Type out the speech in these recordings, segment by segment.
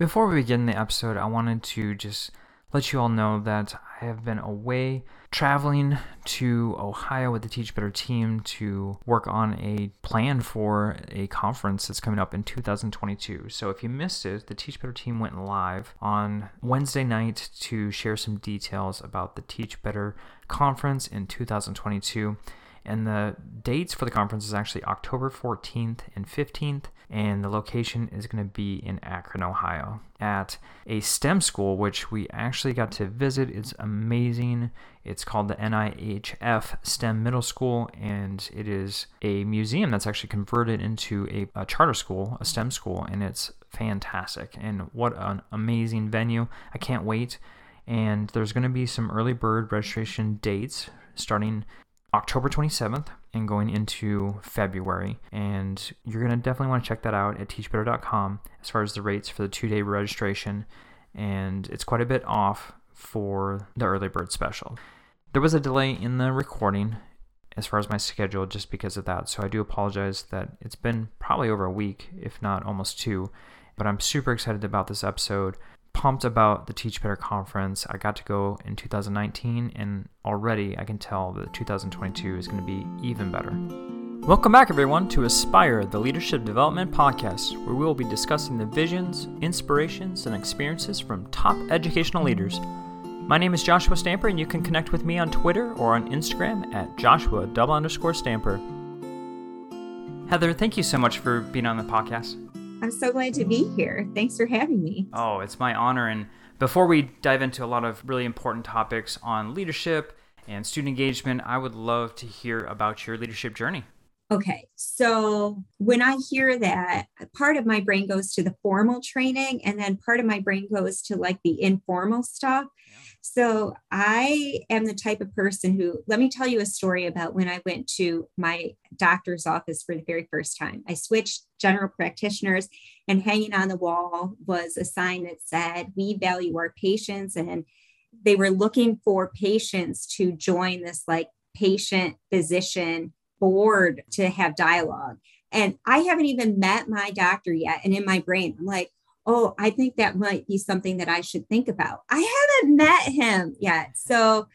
Before we begin the episode, I wanted to just let you all know that I have been away traveling to Ohio with the Teach Better team to work on a plan for a conference that's coming up in 2022. So if you missed it, the Teach Better team went live on Wednesday night to share some details about the Teach Better conference in 2022. And the dates for the conference is actually October 14th and 15th, and the location is going to be in Akron, Ohio, at a STEM school, which we actually got to visit. It's amazing. It's called the NIHF STEM Middle School, and it is a museum that's actually converted into a, a charter school, a STEM school, and it's fantastic. And what an amazing venue! I can't wait. And there's going to be some early bird registration dates starting October 27th and going into February. And you're going to definitely want to check that out at teachbetter.com as far as the rates for the two day registration. And it's quite a bit off for the early bird special. There was a delay in the recording as far as my schedule just because of that. So I do apologize that it's been probably over a week, if not almost two. But I'm super excited about this episode pumped about the Teach Better conference. I got to go in 2019, and already I can tell that 2022 is going to be even better. Welcome back, everyone, to Aspire, the Leadership Development Podcast, where we will be discussing the visions, inspirations, and experiences from top educational leaders. My name is Joshua Stamper, and you can connect with me on Twitter or on Instagram at Joshua double underscore Stamper. Heather, thank you so much for being on the podcast. I'm so glad to be here. Thanks for having me. Oh, it's my honor. And before we dive into a lot of really important topics on leadership and student engagement, I would love to hear about your leadership journey. Okay, so when I hear that, part of my brain goes to the formal training, and then part of my brain goes to like the informal stuff. So I am the type of person who, let me tell you a story about when I went to my doctor's office for the very first time. I switched general practitioners, and hanging on the wall was a sign that said, We value our patients. And they were looking for patients to join this like patient physician board to have dialogue. And I haven't even met my doctor yet. And in my brain, I'm like, oh, I think that might be something that I should think about. I haven't met him yet. So,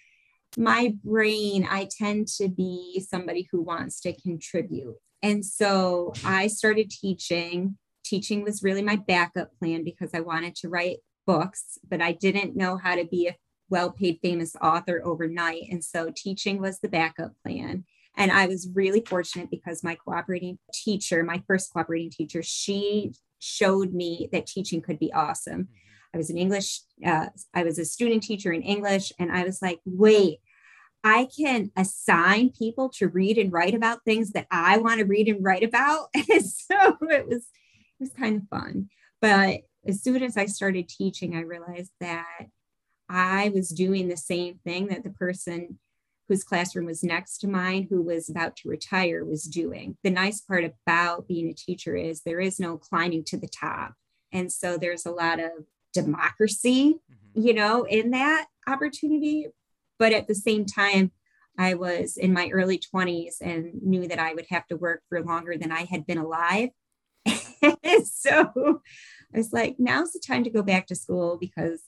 my brain, I tend to be somebody who wants to contribute. And so I started teaching. Teaching was really my backup plan because I wanted to write books, but I didn't know how to be a well paid, famous author overnight. And so teaching was the backup plan. And I was really fortunate because my cooperating teacher, my first cooperating teacher, she showed me that teaching could be awesome. Mm-hmm. I was an English, uh, I was a student teacher in English, and I was like, wait, I can assign people to read and write about things that I want to read and write about. And so it was, it was kind of fun. But as soon as I started teaching, I realized that I was doing the same thing that the person whose classroom was next to mine, who was about to retire, was doing. The nice part about being a teacher is there is no climbing to the top. And so there's a lot of democracy, mm-hmm. you know, in that opportunity. But at the same time, I was in my early 20s and knew that I would have to work for longer than I had been alive. so I was like, now's the time to go back to school because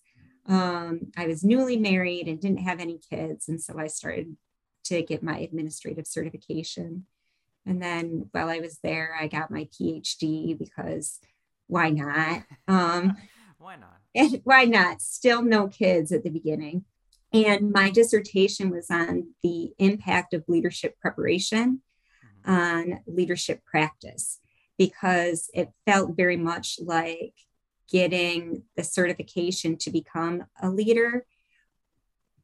um, I was newly married and didn't have any kids. And so I started to get my administrative certification. And then while I was there, I got my PhD because why not? Um, why not? Why not? Still no kids at the beginning. And my dissertation was on the impact of leadership preparation mm-hmm. on leadership practice because it felt very much like getting the certification to become a leader,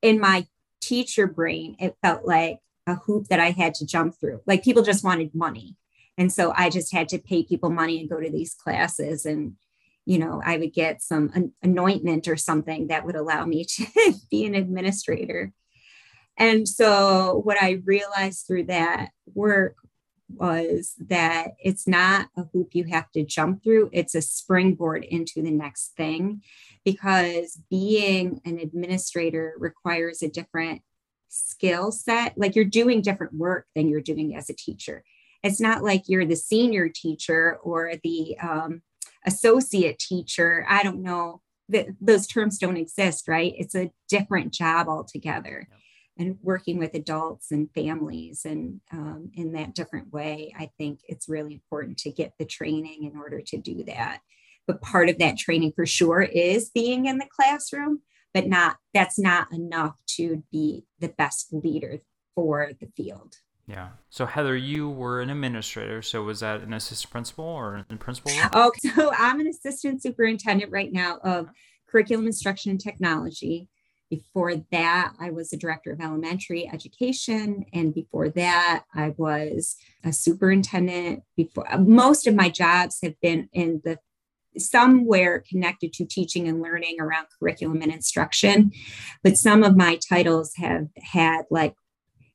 in my teacher brain, it felt like a hoop that I had to jump through. Like people just wanted money. And so I just had to pay people money and go to these classes. And, you know, I would get some an- anointment or something that would allow me to be an administrator. And so what I realized through that work was that it's not a hoop you have to jump through, it's a springboard into the next thing because being an administrator requires a different skill set. Like you're doing different work than you're doing as a teacher. It's not like you're the senior teacher or the um, associate teacher. I don't know those terms don't exist, right? It's a different job altogether. And working with adults and families and um, in that different way, I think it's really important to get the training in order to do that. But part of that training for sure is being in the classroom, but not that's not enough to be the best leader for the field. Yeah. So Heather, you were an administrator. So was that an assistant principal or an principal? Oh, so I'm an assistant superintendent right now of curriculum instruction and technology. Before that, I was a director of elementary education. And before that, I was a superintendent. Before most of my jobs have been in the somewhere connected to teaching and learning around curriculum and instruction. But some of my titles have had like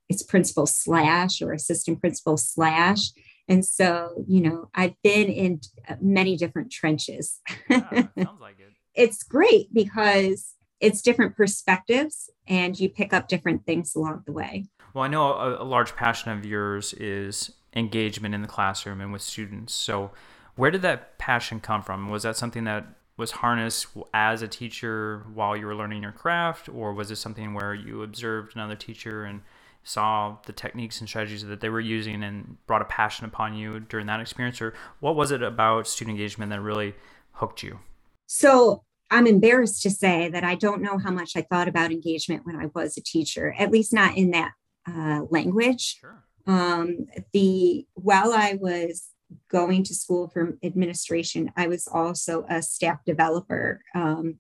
it's principal slash or assistant principal slash. And so, you know, I've been in uh, many different trenches. Yeah, sounds like it. it's great because it's different perspectives and you pick up different things along the way. Well, I know a, a large passion of yours is engagement in the classroom and with students. So, where did that passion come from? Was that something that was harnessed as a teacher while you were learning your craft, or was it something where you observed another teacher and saw the techniques and strategies that they were using and brought a passion upon you during that experience? Or what was it about student engagement that really hooked you? So I'm embarrassed to say that I don't know how much I thought about engagement when I was a teacher, at least not in that uh, language. Sure. Um, the while I was going to school for administration, I was also a staff developer um,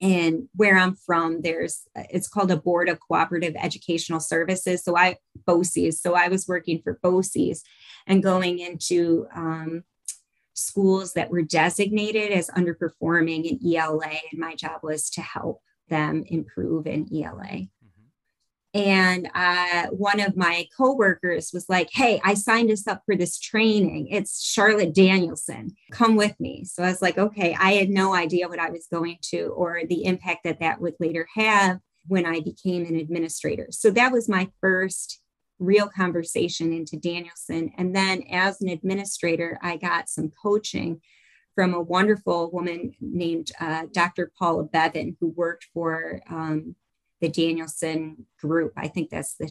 and where I'm from, there's it's called a Board of Cooperative Educational Services. So I BOCES. So I was working for BOCES and going into um, schools that were designated as underperforming in ELA, and my job was to help them improve in ELA. And uh, one of my coworkers was like, Hey, I signed us up for this training. It's Charlotte Danielson. Come with me. So I was like, Okay, I had no idea what I was going to or the impact that that would later have when I became an administrator. So that was my first real conversation into Danielson. And then as an administrator, I got some coaching from a wonderful woman named uh, Dr. Paula Bevan, who worked for um, the Danielson Group. I think that's the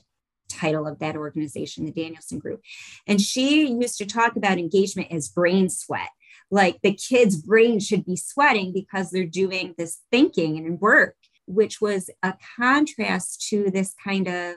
title of that organization, the Danielson Group. And she used to talk about engagement as brain sweat. Like the kids' brain should be sweating because they're doing this thinking and work, which was a contrast to this kind of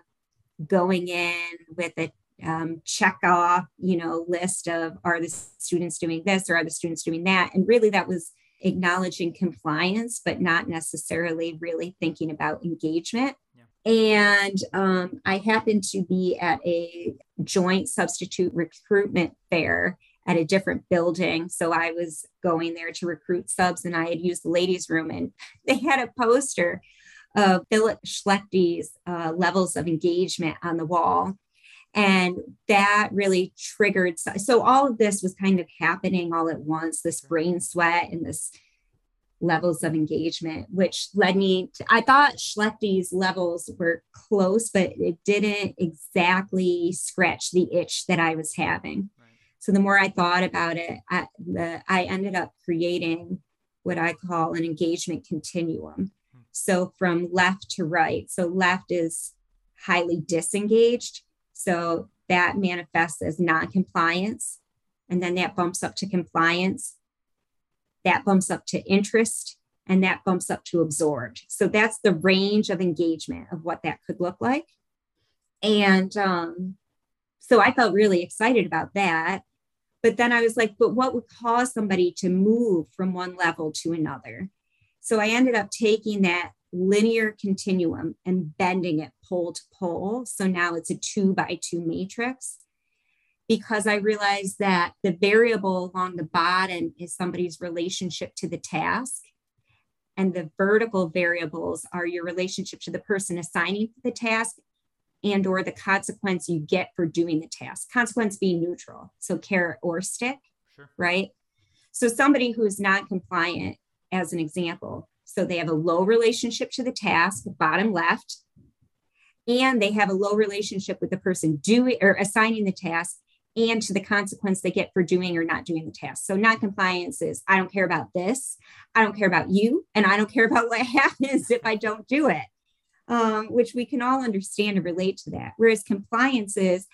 going in with a um, check off, you know, list of are the students doing this or are the students doing that? And really, that was acknowledging compliance, but not necessarily really thinking about engagement. Yeah. And um, I happened to be at a joint substitute recruitment fair at a different building. So I was going there to recruit subs, and I had used the ladies' room, and they had a poster of Philip Schlechty's uh, levels of engagement on the wall. And that really triggered. So, all of this was kind of happening all at once this brain sweat and this levels of engagement, which led me to, I thought Schlechty's levels were close, but it didn't exactly scratch the itch that I was having. Right. So, the more I thought about it, I, the, I ended up creating what I call an engagement continuum. So, from left to right. So, left is highly disengaged so that manifests as non-compliance. And then that bumps up to compliance. That bumps up to interest and that bumps up to absorbed. So that's the range of engagement of what that could look like. And um, so I felt really excited about that. But then I was like, but what would cause somebody to move from one level to another? So I ended up taking that linear continuum and bending it pole to pole. So now it's a two by two matrix because I realized that the variable along the bottom is somebody's relationship to the task. And the vertical variables are your relationship to the person assigning the task and or the consequence you get for doing the task. Consequence being neutral. So carrot or stick, sure. right? So somebody who's non-compliant, as an example, so they have a low relationship to the task, bottom left, and they have a low relationship with the person doing or assigning the task, and to the consequence they get for doing or not doing the task. So non-compliance is I don't care about this, I don't care about you, and I don't care about what happens if I don't do it. Um, which we can all understand and relate to that. Whereas compliance is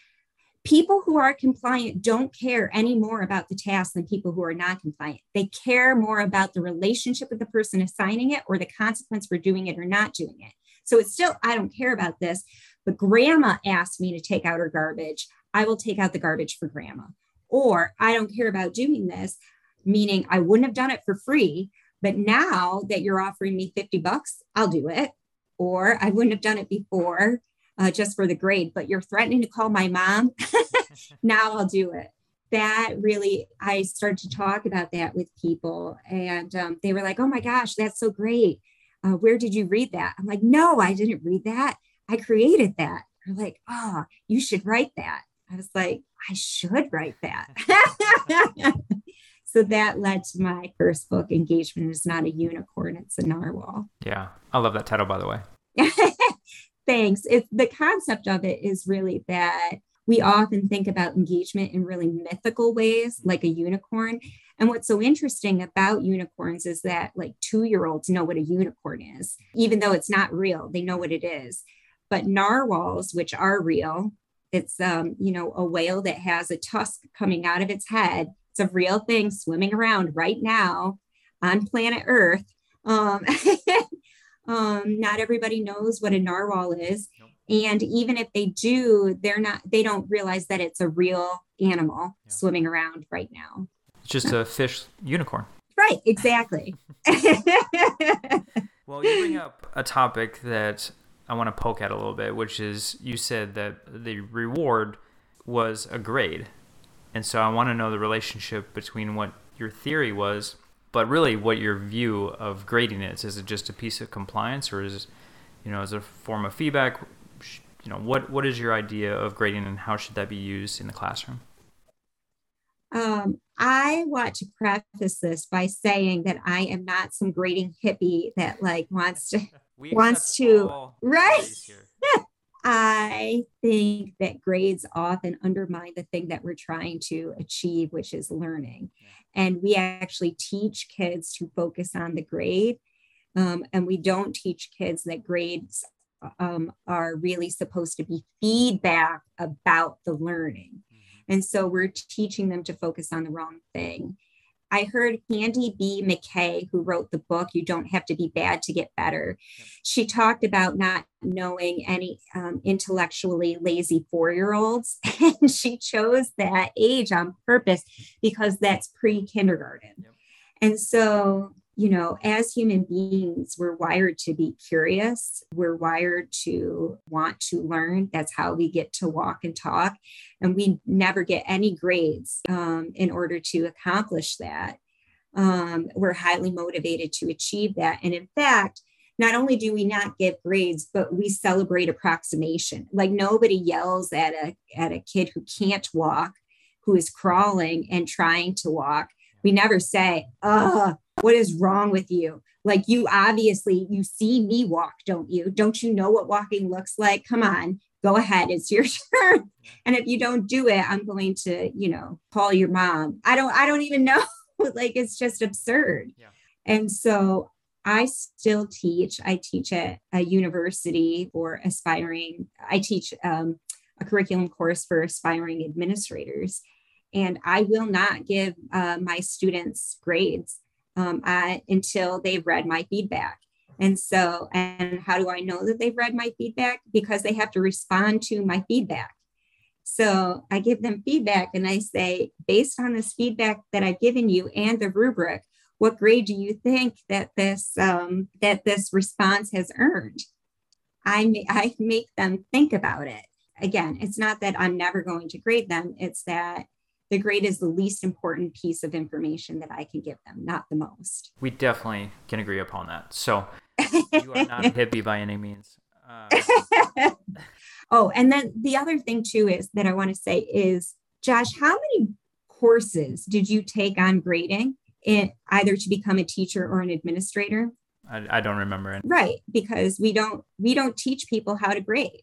people who are compliant don't care any more about the task than people who are not compliant. They care more about the relationship with the person assigning it or the consequence for doing it or not doing it. So it's still, I don't care about this, but grandma asked me to take out her garbage. I will take out the garbage for grandma. Or I don't care about doing this, meaning I wouldn't have done it for free. But now that you're offering me 50 bucks, I'll do it. Or I wouldn't have done it before uh, just for the grade, but you're threatening to call my mom. now I'll do it. That really, I started to talk about that with people, and um, they were like, oh my gosh, that's so great. Uh, where did you read that? I'm like, no, I didn't read that. I created that. They're like, oh, you should write that. I was like, I should write that. so that led to my first book, Engagement is Not a Unicorn, It's a Narwhal. Yeah. I love that title, by the way. Thanks. The concept of it is really that we often think about engagement in really mythical ways, like a unicorn. And what's so interesting about unicorns is that, like, two year olds know what a unicorn is, even though it's not real, they know what it is. But narwhals, which are real, it's um, you know, a whale that has a tusk coming out of its head. It's a real thing swimming around right now on planet Earth. Um, um, not everybody knows what a narwhal is. Nope. And even if they do, they're not, they don't realize that it's a real animal yeah. swimming around right now. It's just a fish unicorn. Right, exactly. well, you bring up a topic that I want to poke at a little bit, which is you said that the reward was a grade. And so I want to know the relationship between what your theory was, but really what your view of grading is. Is it just a piece of compliance or is it, you know, as a form of feedback? You know, what, what is your idea of grading and how should that be used in the classroom? Um, I want to preface this by saying that I am not some grading hippie that like wants to we wants to right i think that grades often undermine the thing that we're trying to achieve which is learning. And we actually teach kids to focus on the grade um, and we don't teach kids that grades um, are really supposed to be feedback about the learning. Mm-hmm. and so we're teaching them to focus on the wrong thing I heard Candi B. McKay, who wrote the book, You Don't Have to Be Bad to Get Better. She talked about not knowing any um, intellectually lazy four year olds. And she chose that age on purpose because that's pre kindergarten. Yep. And so you know, as human beings, we're wired to be curious. We're wired to want to learn. That's how we get to walk and talk. And we never get any grades um, in order to accomplish that. Um, we're highly motivated to achieve that. And in fact, not only do we not give grades, but we celebrate approximation. Like nobody yells at a, at a kid who can't walk, who is crawling and trying to walk. We never say, oh, what is wrong with you? Like you obviously you see me walk, don't you? Don't you know what walking looks like? Come on, go ahead. It's your turn. And if you don't do it, I'm going to, you know, call your mom. I don't I don't even know. like it's just absurd. Yeah. And so I still teach. I teach at a university for aspiring. I teach um, a curriculum course for aspiring administrators, and I will not give uh, my students grades um, I, until they've read my feedback. And so, and how do I know that they've read my feedback? Because they have to respond to my feedback. So I give them feedback and I say, based on this feedback that I've given you and the rubric, what grade do you think that this um, that this response has earned? I I make them think about it. Again, it's not that I'm never going to grade them. It's that the grade is the least important piece of information that I can give them, not the most. We definitely can agree upon that. So you are not a hippie by any means. Uh... oh, and then the other thing too is that I want to say is, Josh, how many courses did you take on grading in either to become a teacher or an administrator? I, I don't remember it. Right, because we don't we don't teach people how to grade.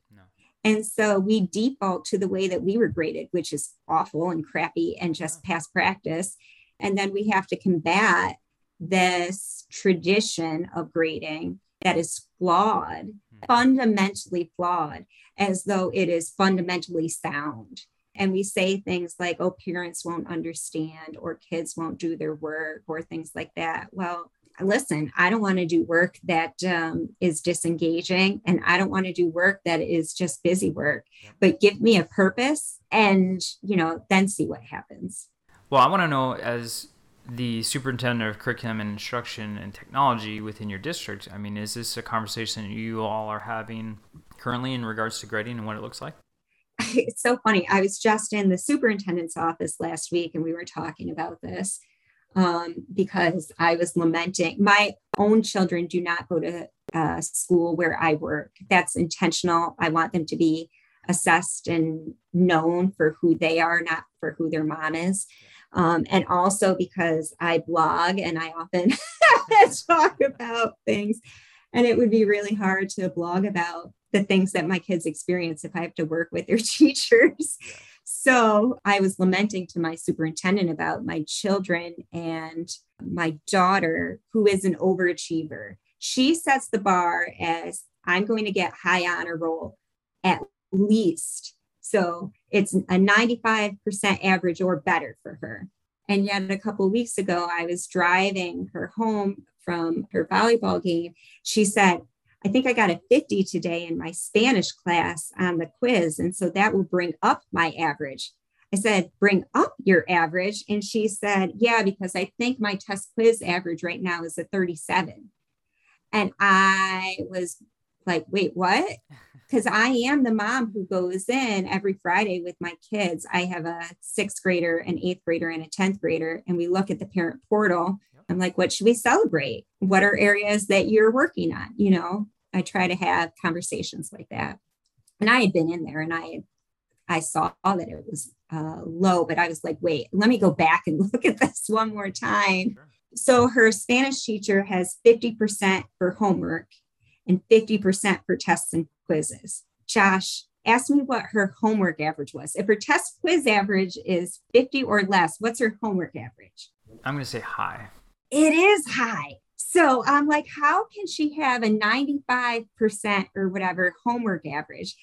And so we default to the way that we were graded, which is awful and crappy and just past practice. And then we have to combat this tradition of grading that is flawed, hmm. fundamentally flawed, as though it is fundamentally sound. And we say things like, oh, parents won't understand, or kids won't do their work, or things like that. Well, listen, I don't want to do work that um, is disengaging, and I don't want to do work that is just busy work, but give me a purpose and, you know, then see what happens. Well, I want to know as the superintendent of curriculum and instruction and technology within your district, I mean, is this a conversation you all are having currently in regards to grading and what it looks like? It's so funny. I was just in the superintendent's office last week and we were talking about this um, because I was lamenting my own children do not go to uh, school where I work. That's intentional. I want them to be assessed and known for who they are, not for who their mom is. Um, and also because I blog and I often talk about things. And it would be really hard to blog about the things that my kids experience if I have to work with their teachers. So I was lamenting to my superintendent about my children and my daughter, who is an overachiever. She sets the bar as I'm going to get high honor roll at least. So it's a 95% average or better for her. And yet, a couple weeks ago, I was driving her home from her volleyball game. She said, I think I got a 50 today in my Spanish class on the quiz. And so that will bring up my average. I said, Bring up your average. And she said, Yeah, because I think my test quiz average right now is a 37. And I was like, Wait, what? because I am the mom who goes in every Friday with my kids. I have a sixth grader, an eighth grader, and a 10th grader, and we look at the parent portal. I'm like, what should we celebrate? What are areas that you're working on? You know, I try to have conversations like that. And I had been in there and I I saw that it was uh, low, but I was like, wait, let me go back and look at this one more time. Sure. So her Spanish teacher has 50% for homework and 50% for tests and quizzes. Josh asked me what her homework average was. If her test quiz average is 50 or less, what's her homework average? I'm going to say high. It is high. So I'm like, how can she have a 95% or whatever homework average,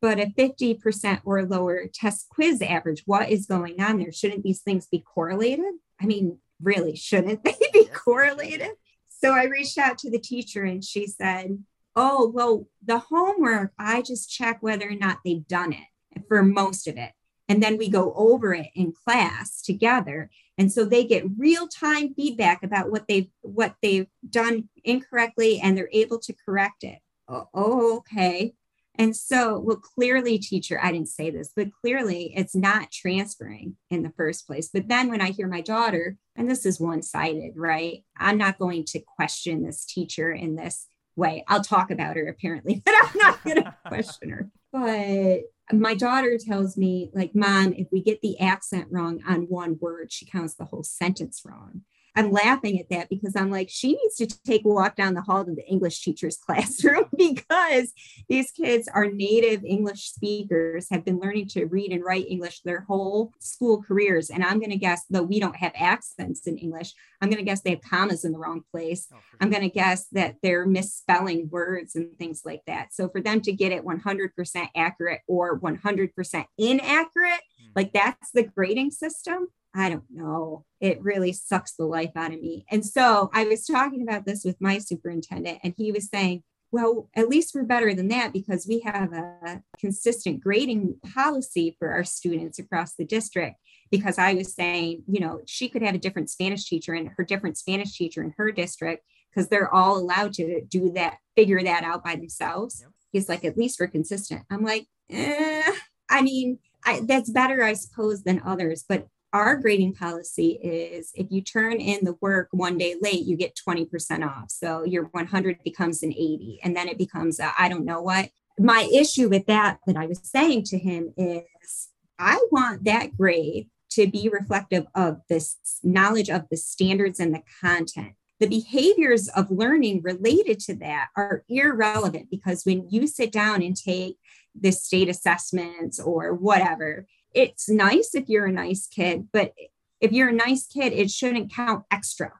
but a 50% or lower test quiz average? What is going on there? Shouldn't these things be correlated? I mean, really, shouldn't they be correlated? So I reached out to the teacher and she said, Oh, well, the homework, I just check whether or not they've done it for most of it. And then we go over it in class together. And so they get real-time feedback about what they've what they've done incorrectly and they're able to correct it. Oh okay. And so, well, clearly, teacher, I didn't say this, but clearly it's not transferring in the first place. But then when I hear my daughter, and this is one sided, right? I'm not going to question this teacher in this way. I'll talk about her apparently, but I'm not going to question her. But my daughter tells me, like, mom, if we get the accent wrong on one word, she counts the whole sentence wrong. I'm laughing at that because I'm like, she needs to take a walk down the hall to the English teacher's classroom because these kids are native English speakers, have been learning to read and write English their whole school careers. And I'm going to guess, though we don't have accents in English, I'm going to guess they have commas in the wrong place. Oh. I'm going to guess that they're misspelling words and things like that. So for them to get it 100% accurate or 100% inaccurate, mm. like that's the grading system I don't know. It really sucks the life out of me. And so I was talking about this with my superintendent, and he was saying, well, at least we're better than that because we have a consistent grading policy for our students across the district. Because I was saying, you know, she could have a different Spanish teacher and her different Spanish teacher in her district because they're all allowed to do that, figure that out by themselves. Yep. He's like, at least we're consistent. I'm like, eh. I mean, I, that's better, I suppose, than others. But our grading policy is if you turn in the work one day late, you get 20% off. So your 100 becomes an 80, and then it becomes I don't know what. My issue with that, that I was saying to him, is I want that grade to be reflective of this knowledge of the standards and the content. The behaviors of learning related to that are irrelevant because when you sit down and take the state assessments or whatever. It's nice if you're a nice kid, but if you're a nice kid, it shouldn't count extra.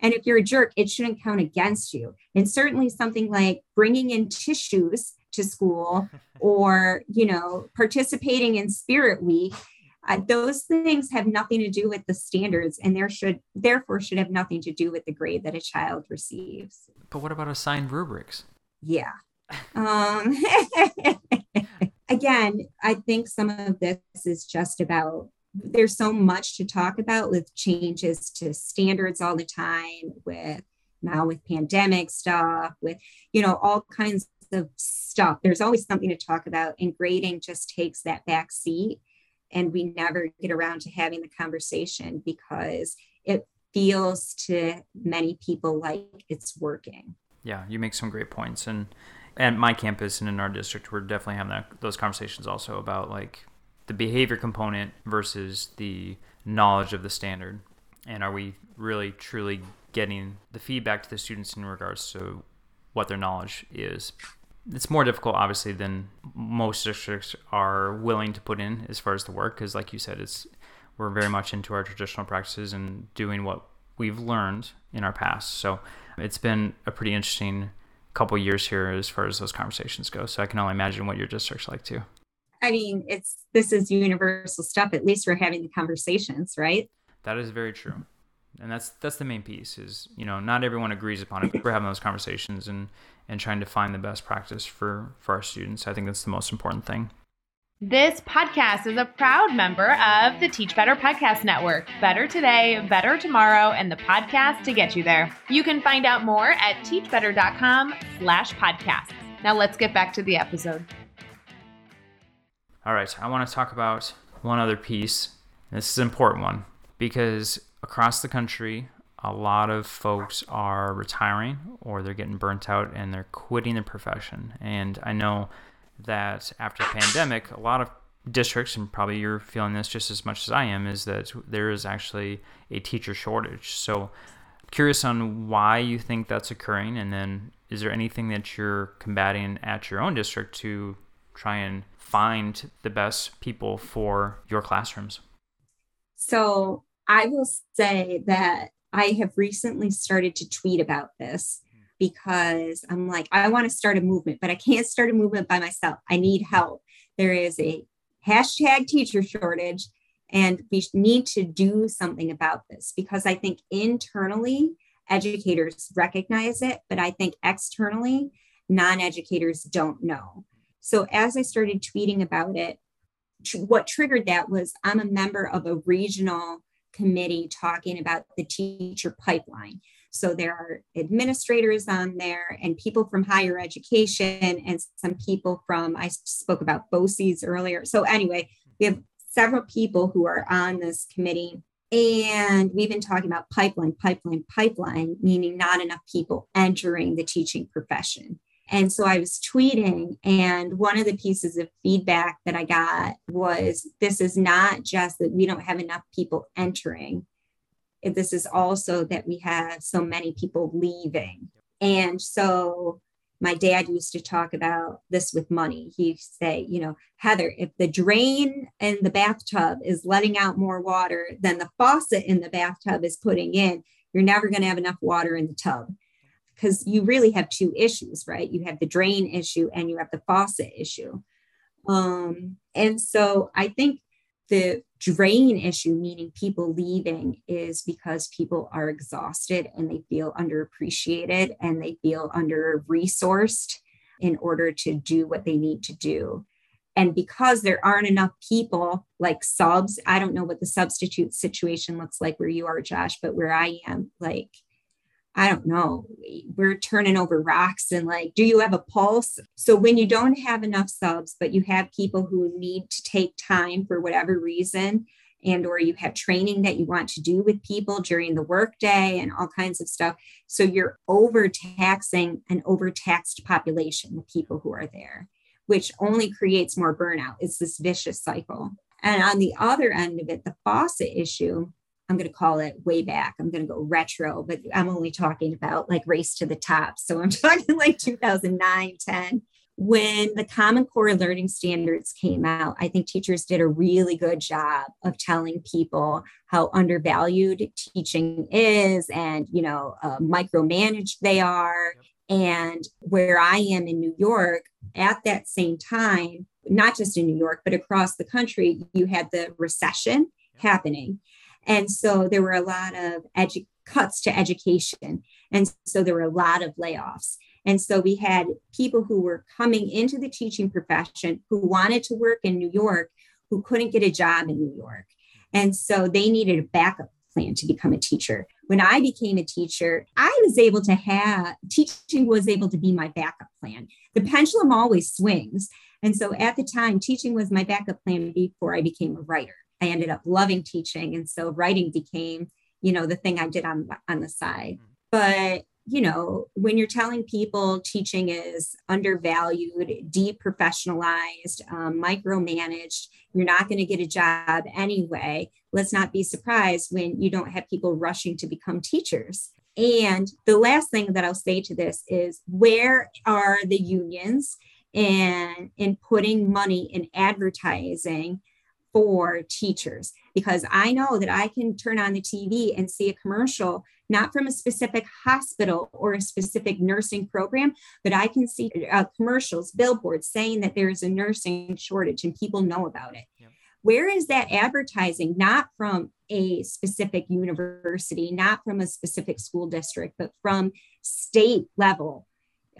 And if you're a jerk, it shouldn't count against you. And certainly something like bringing in tissues to school or, you know, participating in Spirit Week, uh, those things have nothing to do with the standards and there should therefore should have nothing to do with the grade that a child receives. But what about assigned rubrics? Yeah. Um, again, I think some of this is just about there's so much to talk about with changes to standards all the time with now with pandemic stuff with you know all kinds of stuff. There's always something to talk about and grading just takes that back seat and we never get around to having the conversation because it feels to many people like it's working. Yeah you make some great points and at my campus and in our district we're definitely having that, those conversations also about like the behavior component versus the knowledge of the standard. And are we really truly getting the feedback to the students in regards to what their knowledge is? It's more difficult obviously than most districts are willing to put in as far as the work because like you said it's we're very much into our traditional practices and doing what we've learned in our past. So it's been a pretty interesting couple years here as far as those conversations go so i can only imagine what your district's like too I mean, it's this is universal stuff. At least we're having the conversations, right? That is very true. And that's that's the main piece is, you know, not everyone agrees upon it. We're having those conversations and and trying to find the best practice for for our students. I think that's the most important thing. This podcast is a proud member of the Teach Better Podcast Network. Better today, better tomorrow, and the podcast to get you there. You can find out more at teachbetter.com slash podcasts. Now let's get back to the episode. All right, I want to talk about one other piece. This is an important one because across the country, a lot of folks are retiring or they're getting burnt out and they're quitting the profession. And I know that after the pandemic, a lot of districts, and probably you're feeling this just as much as I am, is that there is actually a teacher shortage. So, curious on why you think that's occurring, and then is there anything that you're combating at your own district to try and find the best people for your classrooms? So I will say that I have recently started to tweet about this because I'm like, I want to start a movement, but I can't start a movement by myself. I need help. There is a hashtag teacher shortage, and we need to do something about this because I think internally, educators recognize it, but I think externally, non educators don't know. So as I started tweeting about it, what triggered that was I'm a member of a regional committee talking about the teacher pipeline. So there are administrators on there and people from higher education and some people from, I spoke about BOCES earlier. So anyway, we have several people who are on this committee. And we've been talking about pipeline, pipeline, pipeline, meaning not enough people entering the teaching profession. And so I was tweeting, and one of the pieces of feedback that I got was this is not just that we don't have enough people entering, this is also that we have so many people leaving. And so my dad used to talk about this with money. He'd say, you know, Heather, if the drain in the bathtub is letting out more water than the faucet in the bathtub is putting in, you're never going to have enough water in the tub because you really have two issues, right? You have the drain issue and you have the faucet issue. Um, and so I think the drain issue, meaning people leaving, is because people are exhausted and they feel underappreciated and they feel under resourced in order to do what they need to do. And because there aren't enough people like subs, I don't know what the substitute situation looks like where you are, Josh, but where I am, like I don't know, we're turning over rocks and like, do you have a pulse? So when you don't have enough subs, but you have people who need to take time for whatever reason, and or you have training that you want to do with people during the workday and all kinds of stuff. So you're overtaxing an overtaxed population, the people who are there, which only creates more burnout. It's this vicious cycle. And on the other end of it, the faucet issue I'm going to call it way back. I'm going to go retro, but I'm only talking about like race to the top. So I'm talking like 2009, 10. when the Common Core Learning Standards came out, I think teachers did a really good job of telling people how undervalued teaching is and, you know, uh, micromanaged they are. And where I am in New York at that same time, not just in New York, but across the country, you had the recession happening. And so there were a lot of edu- cuts to education. And so there were a lot of layoffs. And so we had people who were coming into the teaching profession who wanted to work in New York who couldn't get a job in New York. And so they needed a backup plan to become a teacher. When I became a teacher, I was able to have teaching was able to be my backup plan. The pendulum always swings. And so at the time, teaching was my backup plan before I became a writer. I ended up loving teaching. And so writing became, you know, the thing I did on, on the side. But you know, when you're telling people teaching is undervalued, deprofessionalized, um, micromanaged, you're not going to get a job anyway. Let's not be surprised when you don't have people rushing to become teachers. And the last thing that I'll say to this is where are the unions and in putting money in advertising for teachers? Because I know that I can turn on the TV and see a commercial not from a specific hospital or a specific nursing program, but I can see uh, commercials, billboards saying that there is a nursing shortage and people know about it. Where is that advertising? Not from a specific university, not from a specific school district, but from state level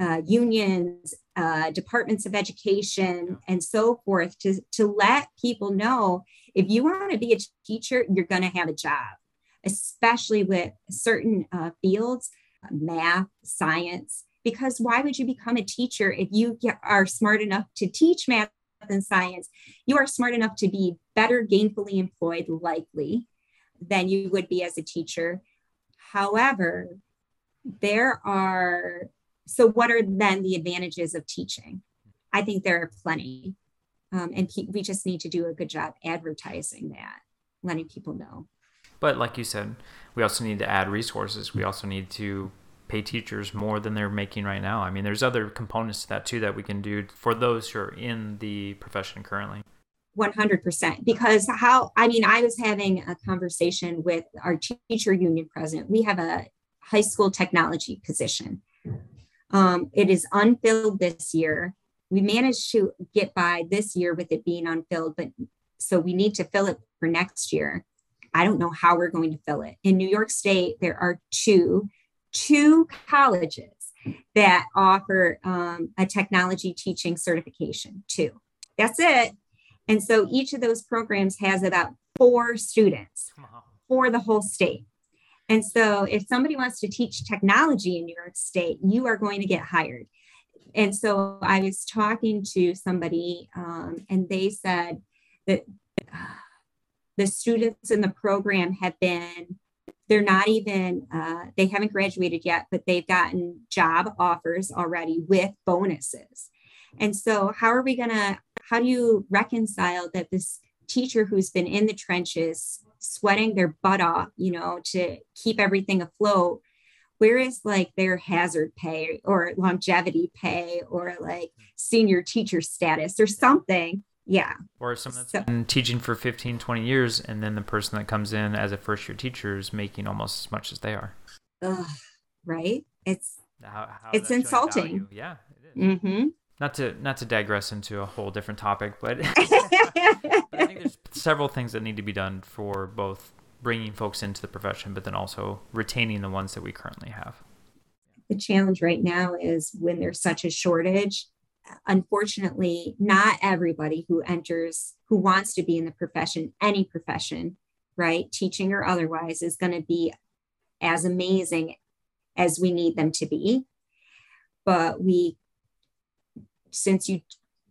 uh, unions, uh, departments of education, and so forth to, to let people know if you want to be a teacher, you're going to have a job especially with certain uh, fields, math, science, because why would you become a teacher if you are smart enough to teach math and science? You are smart enough to be better gainfully employed, likely, than you would be as a teacher. However, there are, so what are then the advantages of teaching? I think there are plenty. Um, and we just need to do a good job advertising that, letting people know. But like you said, we also need to add resources. We also need to pay teachers more than they're making right now. I mean, there's other components to that too that we can do for those who are in the profession currently. 100% because how i mean i was having a conversation with our teacher union president we have a high school technology position um, it is unfilled this year we managed to get by this year with it being unfilled but so we need to fill it for next year I don't know how we're going to fill it. In New York State, there are two, two colleges that offer um, a technology teaching certification, two. That's it. And so each of those programs has about four students for the whole state. And so if somebody wants to teach technology in New York State, you are going to get hired. And so I was talking to somebody, um, and they said that. Uh, the students in the program have been they're not even uh, they haven't graduated yet but they've gotten job offers already with bonuses and so how are we going to how do you reconcile that this teacher who's been in the trenches sweating their butt off you know to keep everything afloat where is like their hazard pay or longevity pay or like senior teacher status or something? Yeah. Or someone that's so, been teaching for 15 20 years and then the person that comes in as a first year teacher is making almost as much as they are. Ugh, right? It's how, how it's insulting. Yeah it is. Mm-hmm. not to not to digress into a whole different topic but, but i think there's several things that need to be done for both bringing folks into the profession but then also retaining the ones that we currently have the challenge right now is when there's such a shortage unfortunately, not everybody who enters, who wants to be in the profession, any profession, right, teaching or otherwise, is going to be as amazing as we need them to be. But we, since you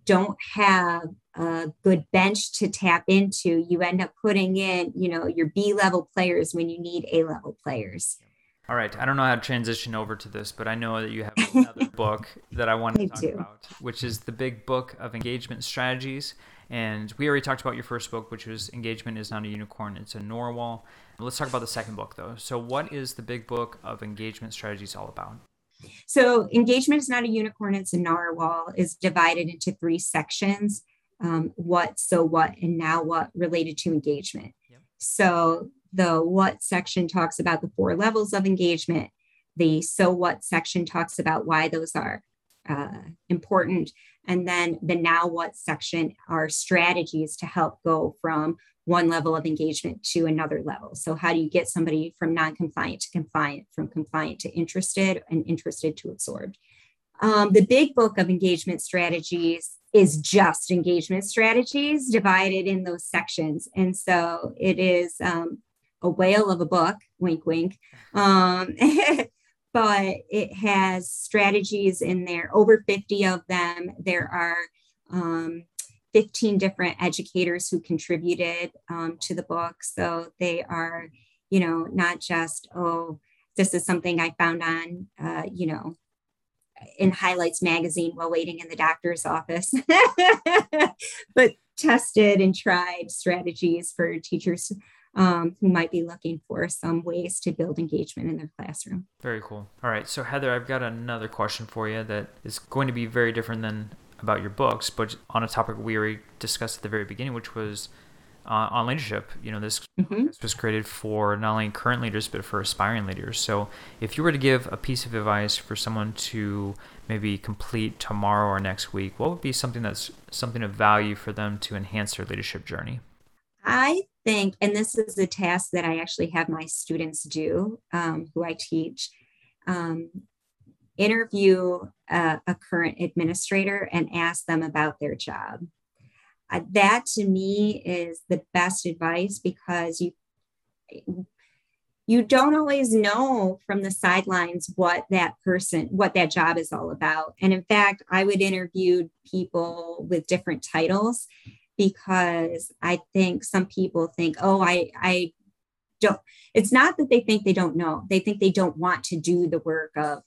don't have a good bench to tap into, you end up putting in, you know, your B level players when you need A level players. All right. I don't know how to transition over to this, but I know that you have another book that I want to talk do. about, which is the big book of engagement strategies. And we already talked about your first book, which was Engagement is Not a Unicorn, It's a Narwhal. Let's talk about the second book, though. So, what is the big book of engagement strategies all about? So engagement is not a unicorn, it's a narwhal, is divided into three sections. Um, what, so what, and now what related to engagement. Yep. So the what section talks about the four levels of engagement. The so what section talks about why those are uh, important. And then the now what section are strategies to help go from one level of engagement to another level. So, how do you get somebody from non compliant to compliant, from compliant to interested, and interested to absorbed? Um, the big book of engagement strategies is just engagement strategies divided in those sections. And so it is um, a whale of a book, wink, wink. Um, but it has strategies in there, over 50 of them. There are um, 15 different educators who contributed um, to the book. So they are, you know, not just, oh, this is something I found on, uh, you know, in Highlights magazine while waiting in the doctor's office, but tested and tried strategies for teachers um, who might be looking for some ways to build engagement in their classroom. Very cool. All right. So, Heather, I've got another question for you that is going to be very different than about your books, but on a topic we already discussed at the very beginning, which was uh, on leadership. You know, this mm-hmm. was created for not only current leaders but for aspiring leaders. So, if you were to give a piece of advice for someone to maybe complete tomorrow or next week, what would be something that's something of value for them to enhance their leadership journey? I think, and this is a task that I actually have my students do, um, who I teach. Um, interview a, a, current administrator and ask them about their job. Uh, that to me is the best advice because you you don't always know from the sidelines what that person what that job is all about. And in fact i would interview people with different titles because i think some people think oh i i don't it's not that they think they don't know. They think they don't want to do the work of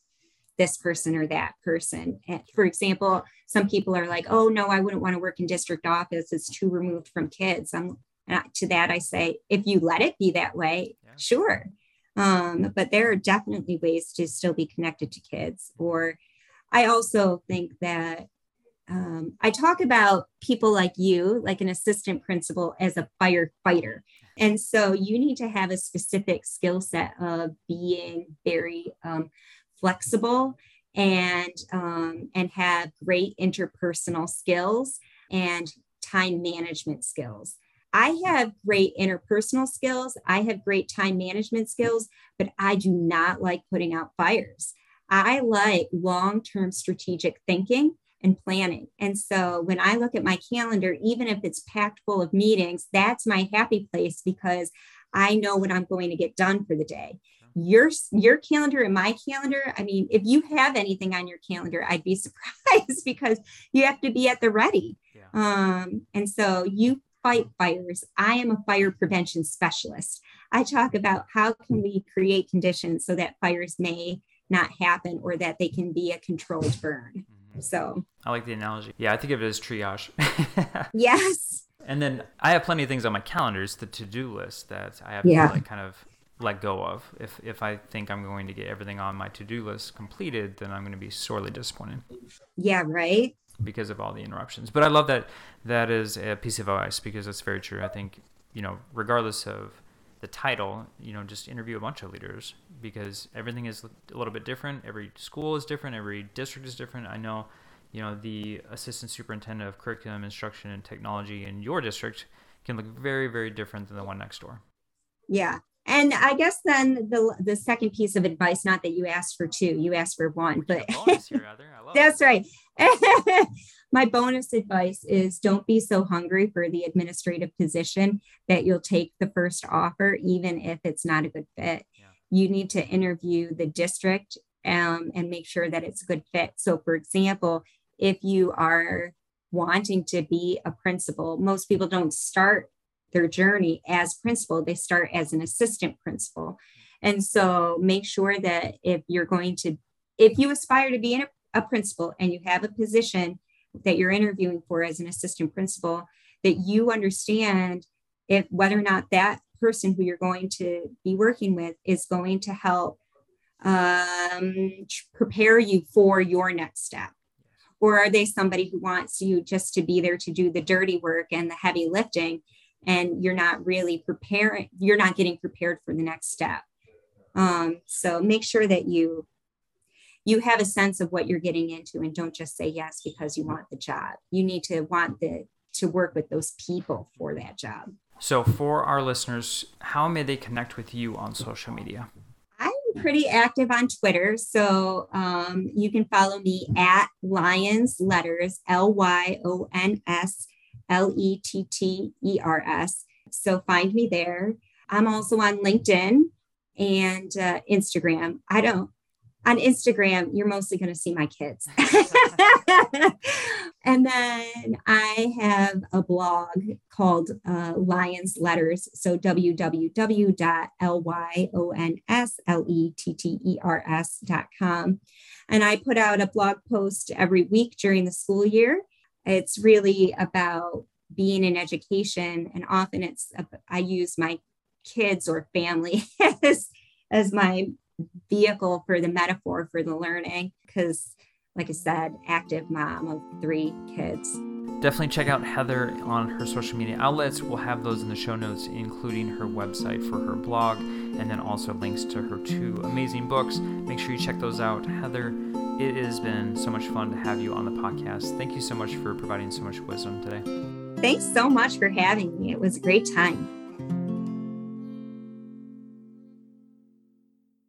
this person or that person. And for example, some people are like, oh, no, I wouldn't want to work in district office. It's too removed from kids. I'm to that, I say, if you let it be that way, yeah. sure. Um, but there are definitely ways to still be connected to kids. Or I also think that um, I talk about people like you, like an assistant principal, as a firefighter. And so you need to have a specific skill set of being very um, flexible and um, and have great interpersonal skills and time management skills. I have great interpersonal skills. I have great time management skills, but I do not like putting out fires. I like long term strategic thinking and planning. And so when I look at my calendar, even if it's packed full of meetings, that's my happy place because I know what I'm going to get done for the day your your calendar and my calendar i mean if you have anything on your calendar i'd be surprised because you have to be at the ready. Yeah. um, and so you fight fires. I am a fire prevention specialist. I talk about how can we create conditions so that fires may not happen or that they can be a controlled burn. Mm-hmm. so i like the analogy. Yeah i think of it as triage. Yes. And then i have plenty of things on my calendars the to-do list that i have yeah. to like kind of let go of. If if I think I'm going to get everything on my to-do list completed, then I'm going to be sorely disappointed. Yeah, right. Because of all the interruptions. But I love that that is a piece of advice because that's very true. I think, you know, regardless of the title, you know, just interview a bunch of leaders because everything is a little bit different. Every school is different, every district is different. I know, you know, the assistant superintendent of curriculum, instruction and technology in your district can look very very different than the one next door. Yeah, and I guess then the the second piece of advice, not that you asked for two, you asked for one, but here, that's it. right. My bonus advice is don't be so hungry for the administrative position that you'll take the first offer, even if it's not a good fit. Yeah. You need to interview the district um, and make sure that it's a good fit. So, for example, if you are wanting to be a principal, most people don't start their journey as principal, they start as an assistant principal. And so make sure that if you're going to, if you aspire to be a, a principal and you have a position that you're interviewing for as an assistant principal, that you understand if whether or not that person who you're going to be working with is going to help um, prepare you for your next step? Or are they somebody who wants you just to be there to do the dirty work and the heavy lifting? And you're not really preparing, you're not getting prepared for the next step. Um, so make sure that you you have a sense of what you're getting into and don't just say yes because you want the job. You need to want the to work with those people for that job. So for our listeners, how may they connect with you on social media? I'm pretty active on Twitter, so um, you can follow me at Lyons Letters L Y O N S L E T T E R S. So find me there. I'm also on LinkedIn and uh, Instagram. I don't on Instagram, you're mostly going to see my kids. and then I have a blog called uh, Lyons Letters. So www.lyonsletters.com. And I put out a blog post every week during the school year. It's really about being in education. And often it's, uh, I use my kids or family as, as my vehicle for the metaphor for the learning because like i said active mom of three kids. Definitely check out heather on her social media outlets. We'll have those in the show notes including her website for her blog and then also links to her two amazing books. Make sure you check those out. Heather it has been so much fun to have you on the podcast. Thank you so much for providing so much wisdom today. Thanks so much for having me. It was a great time